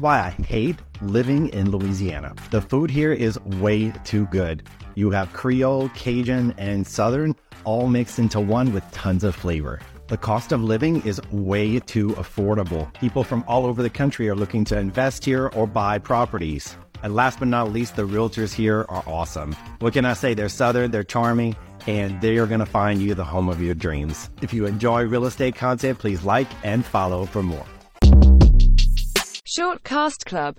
why I hate living in Louisiana. The food here is way too good. You have Creole, Cajun, and Southern all mixed into one with tons of flavor. The cost of living is way too affordable. People from all over the country are looking to invest here or buy properties. And last but not least, the realtors here are awesome. What can I say? They're Southern, they're charming, and they are going to find you the home of your dreams. If you enjoy real estate content, please like and follow for more. Short Cast Club